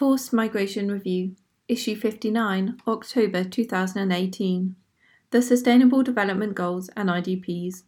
Forced Migration Review, Issue 59, October 2018. The Sustainable Development Goals and IDPs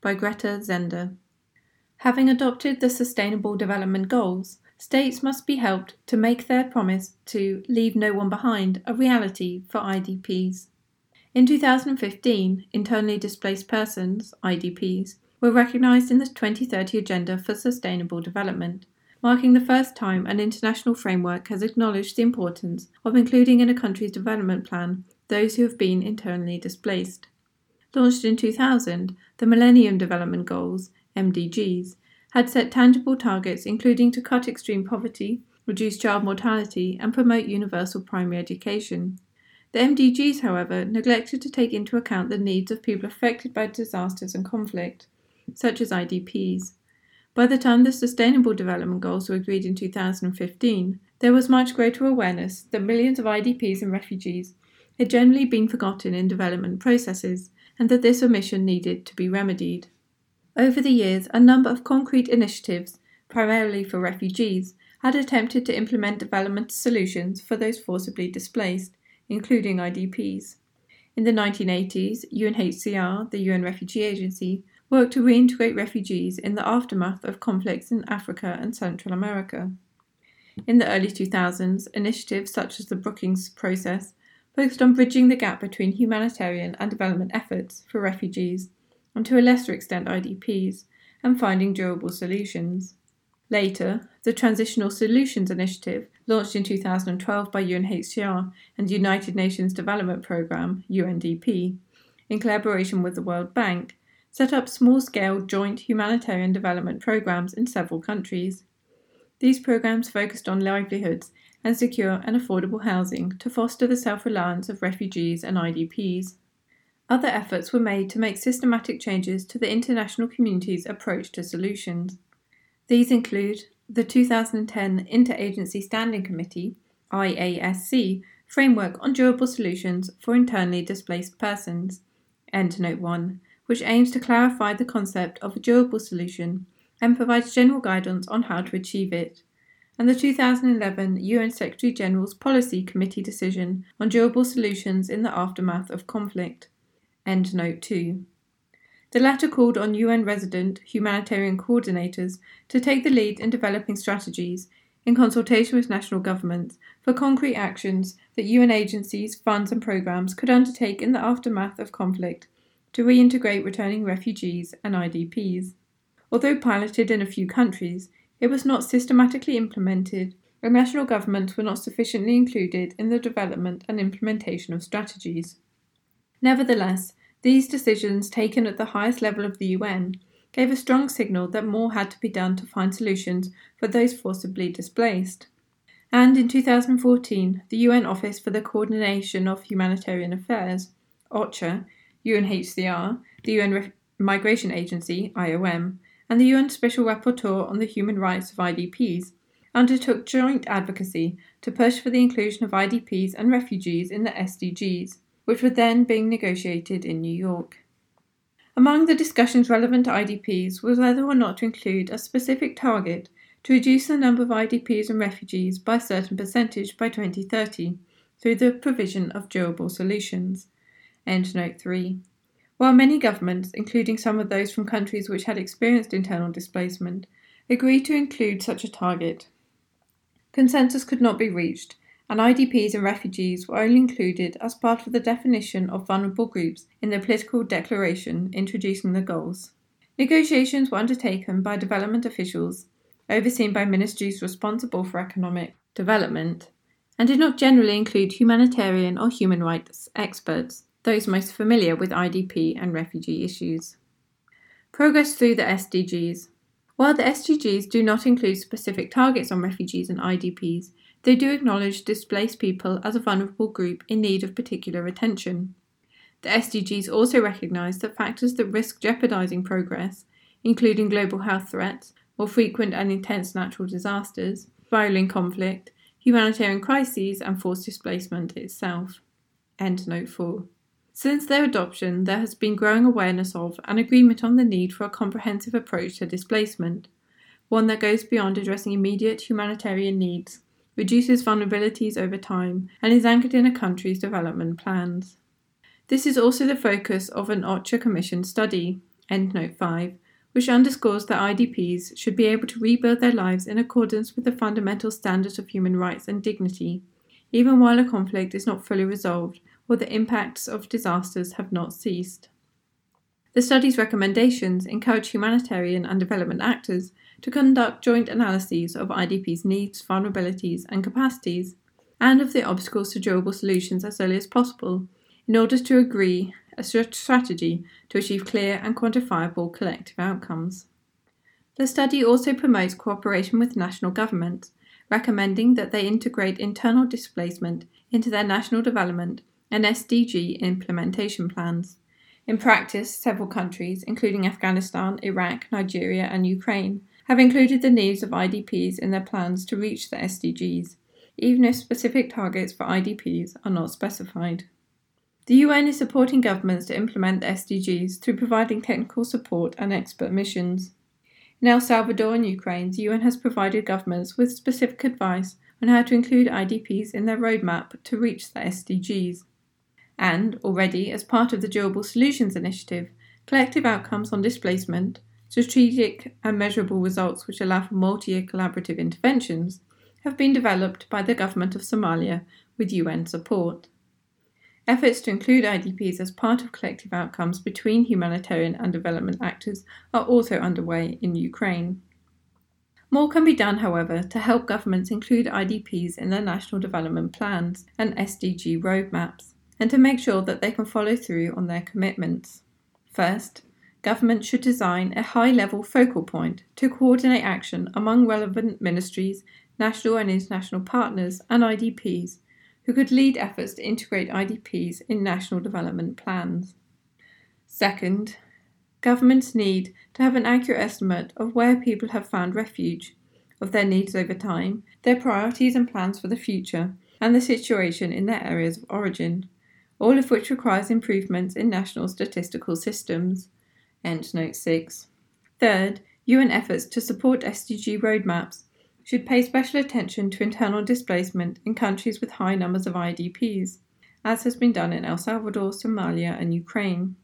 by Greta Zeender. Having adopted the Sustainable Development Goals, states must be helped to make their promise to leave no one behind a reality for IDPs. In 2015, internally displaced persons, IDPs, were recognised in the 2030 Agenda for Sustainable Development marking the first time an international framework has acknowledged the importance of including in a country's development plan those who have been internally displaced. Launched in 2000, the Millennium Development Goals, MDGs, had set tangible targets including to cut extreme poverty, reduce child mortality, and promote universal primary education. The MDGs, however, neglected to take into account the needs of people affected by disasters and conflict, such as IDPs. By the time the Sustainable Development Goals were agreed in 2015, there was much greater awareness that millions of IDPs and refugees had generally been forgotten in development processes and that this omission needed to be remedied. Over the years, a number of concrete initiatives, primarily for refugees, had attempted to implement development solutions for those forcibly displaced, including IDPs. In the 1980s, UNHCR, the UN Refugee Agency, worked to reintegrate refugees in the aftermath of conflicts in Africa and Central America. In the early 2000s, initiatives such as the Brookings Process focused on bridging the gap between humanitarian and development efforts for refugees, and to a lesser extent IDPs, and finding durable solutions. Later, the Transitional Solutions Initiative, launched in 2012 by UNHCR and United Nations Development Programme, UNDP, in collaboration with the World Bank, set up small scale joint humanitarian development programs in several countries. These programs focused on livelihoods and secure and affordable housing to foster the self reliance of refugees and IDPs. Other efforts were made to make systematic changes to the international community's approach to solutions. These include the 2010 Interagency Standing Committee IASC framework on durable solutions for internally displaced persons. Endnote 1 which aims to clarify the concept of a durable solution and provides general guidance on how to achieve it, and the 2011 UN Secretary General's Policy Committee decision on durable solutions in the aftermath of conflict. End note 2. The latter called on UN resident humanitarian coordinators to take the lead in developing strategies, in consultation with national governments, for concrete actions that UN agencies, funds, and programs could undertake in the aftermath of conflict to reintegrate returning refugees and IDPs. Although piloted in a few countries, it was not systematically implemented, and national governments were not sufficiently included in the development and implementation of strategies. Nevertheless, these decisions taken at the highest level of the UN gave a strong signal that more had to be done to find solutions for those forcibly displaced. And in 2014, the UN Office for the Coordination of Humanitarian Affairs, OCHA, UNHCR, the UN Re- Migration Agency, IOM, and the UN Special Rapporteur on the Human Rights of IDPs undertook joint advocacy to push for the inclusion of IDPs and refugees in the SDGs, which were then being negotiated in New York. Among the discussions relevant to IDPs was whether or not to include a specific target to reduce the number of IDPs and refugees by a certain percentage by 2030 through the provision of durable solutions. End note 3. While many governments, including some of those from countries which had experienced internal displacement, agreed to include such a target, consensus could not be reached, and IDPs and refugees were only included as part of the definition of vulnerable groups in the political declaration introducing the goals. Negotiations were undertaken by development officials, overseen by ministries responsible for economic development, and did not generally include humanitarian or human rights experts those most familiar with IDP and refugee issues. Progress through the SDGs. While the SDGs do not include specific targets on refugees and IDPs, they do acknowledge displaced people as a vulnerable group in need of particular attention. The SDGs also recognise that factors that risk jeopardising progress, including global health threats, more frequent and intense natural disasters, spiralling conflict, humanitarian crises, and forced displacement itself. End note 4. Since their adoption, there has been growing awareness of and agreement on the need for a comprehensive approach to displacement, one that goes beyond addressing immediate humanitarian needs reduces vulnerabilities over time, and is anchored in a country's development plans. This is also the focus of an OCHA Commission study, Endnote 5, which underscores that IDPs should be able to rebuild their lives in accordance with the fundamental standards of human rights and dignity, even while a conflict is not fully resolved or the impacts of disasters have not ceased. The study's recommendations encourage humanitarian and development actors to conduct joint analyses of IDPs' needs, vulnerabilities, and capacities, and of the obstacles to durable solutions as early as possible, in order to agree a strategy to achieve clear and quantifiable collective outcomes. The study also promotes cooperation with national governments, recommending that they integrate internal displacement into their national development and SDG implementation plans. In practice, several countries, including Afghanistan, Iraq, Nigeria, and Ukraine, have included the needs of IDPs in their plans to reach the SDGs, even if specific targets for IDPs are not specified. The UN is supporting governments to implement the SDGs through providing technical support and expert missions. In El Salvador and Ukraine, the UN has provided governments with specific advice on how to include IDPs in their roadmap to reach the SDGs. And, already, as part of the Durable Solutions Initiative, collective outcomes on displacement, strategic and measurable results which allow for multi year collaborative interventions have been developed by the government of Somalia with UN support. Efforts to include IDPs as part of collective outcomes between humanitarian and development actors are also underway in Ukraine. More can be done, however, to help governments include IDPs in their national development plans and SDG roadmaps, and to make sure that they can follow through on their commitments. First, government should design a high level focal point to coordinate action among relevant ministries, national and international partners, and IDPs who could lead efforts to integrate IDPs in national development plans. Second, governments need to have an accurate estimate of where people have found refuge, of their needs over time, their priorities and plans for the future, and the situation in their areas of origin, all of which requires improvements in national statistical systems. End note 6. Third, UN efforts to support SDG roadmaps should pay special attention to internal displacement in countries with high numbers of IDPs, as has been done in El Salvador, Somalia, and Ukraine.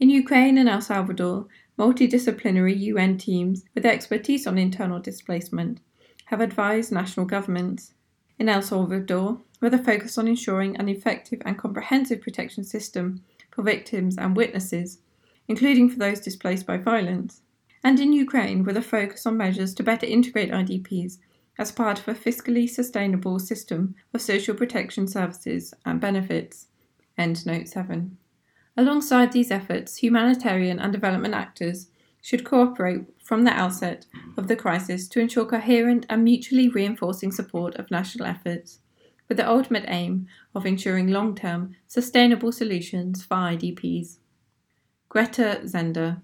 In Ukraine and El Salvador, multidisciplinary UN teams with expertise on internal displacement have advised national governments. In El Salvador, with a focus on ensuring an effective and comprehensive protection system for victims and witnesses, including for those displaced by violence, and in Ukraine with a focus on measures to better integrate IDPs as part of a fiscally sustainable system of social protection services and benefits. End note 7. Alongside these efforts, humanitarian and development actors should cooperate from the outset of the crisis to ensure coherent and mutually reinforcing support of national efforts, with the ultimate aim of ensuring long term, sustainable solutions for IDPs. Greta Zeender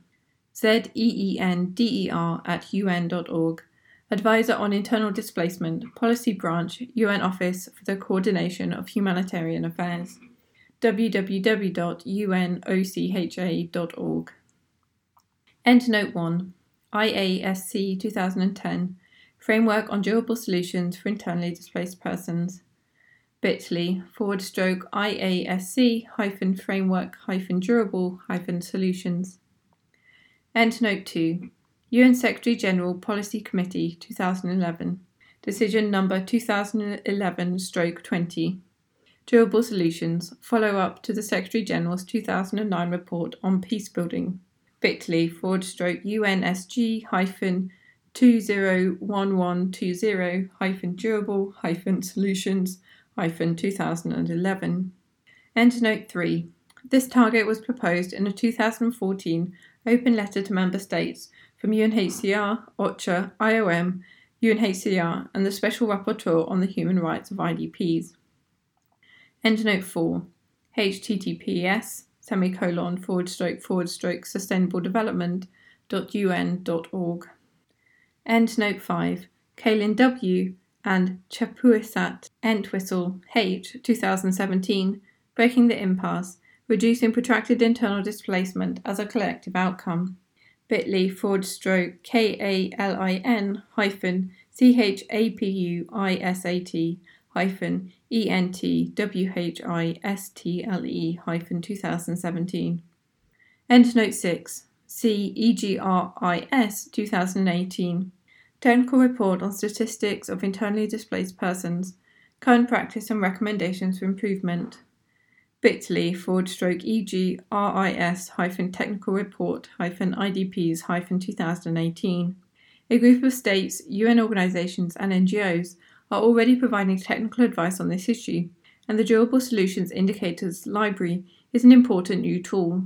Z E E N D E R at UN.org, Advisor on Internal Displacement, Policy Branch, UN Office for the Coordination of Humanitarian Affairs, www.unocha.org. Endnote 1 IASC 2010 Framework on Durable Solutions for Internally Displaced Persons bit.ly forward stroke IASC hyphen framework hyphen durable hyphen solutions. Endnote 2 UN Secretary General Policy Committee 2011 Decision number 2011 stroke 20 Durable Solutions Follow up to the Secretary General's 2009 report on peace building. bit.ly forward stroke UNSG hyphen 201120 hyphen durable hyphen solutions 2011 Endnote 3 this target was proposed in a 2014 open letter to member states from UNHCR, OCHA, IOM, UNHCR, and the Special Rapporteur on the Human Rights of IDPs. Endnote 4 https semicolon forward stroke forward stroke sustainable development dot un dot org. Endnote 5 Kälin W. and Chapuisat Entwisle H. 2017 Breaking the Impasse reducing protracted internal displacement as a collective outcome. bit.ly forward stroke K-A-L-I-N hyphen C H A P U I S A T hyphen E N T W H I S T L E hyphen 2017. Endnote 6 C E G R I S 2018. Technical Report on Statistics of Internally Displaced Persons, Current Practice and Recommendations for Improvement. bit.ly forward stroke EGRIS hyphen technical report hyphen IDPs hyphen 2018. A group of states, UN organisations, and NGOs are already providing technical advice on this issue, and the Durable Solutions Indicators Library is an important new tool.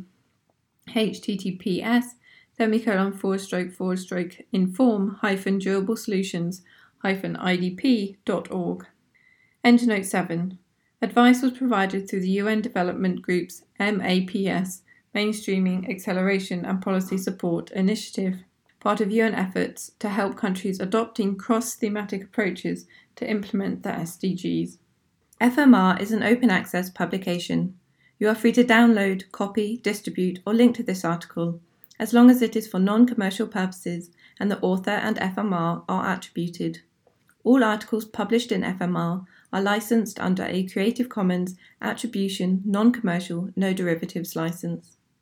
https semicolon forward stroke forward stroke inform hyphen durable solutions hyphen idp.org. Endnote 7. Advice was provided through the UN Development Group's MAPS Mainstreaming Acceleration and Policy Support Initiative, part of UN efforts to help countries adopting cross thematic approaches to implement the SDGs. FMR is an open access publication. You are free to download, copy, distribute, or link to this article as long as it is for non commercial purposes and the author and FMR are attributed. All articles published in FMR are licensed under a Creative Commons Attribution Non Commercial No Derivatives license.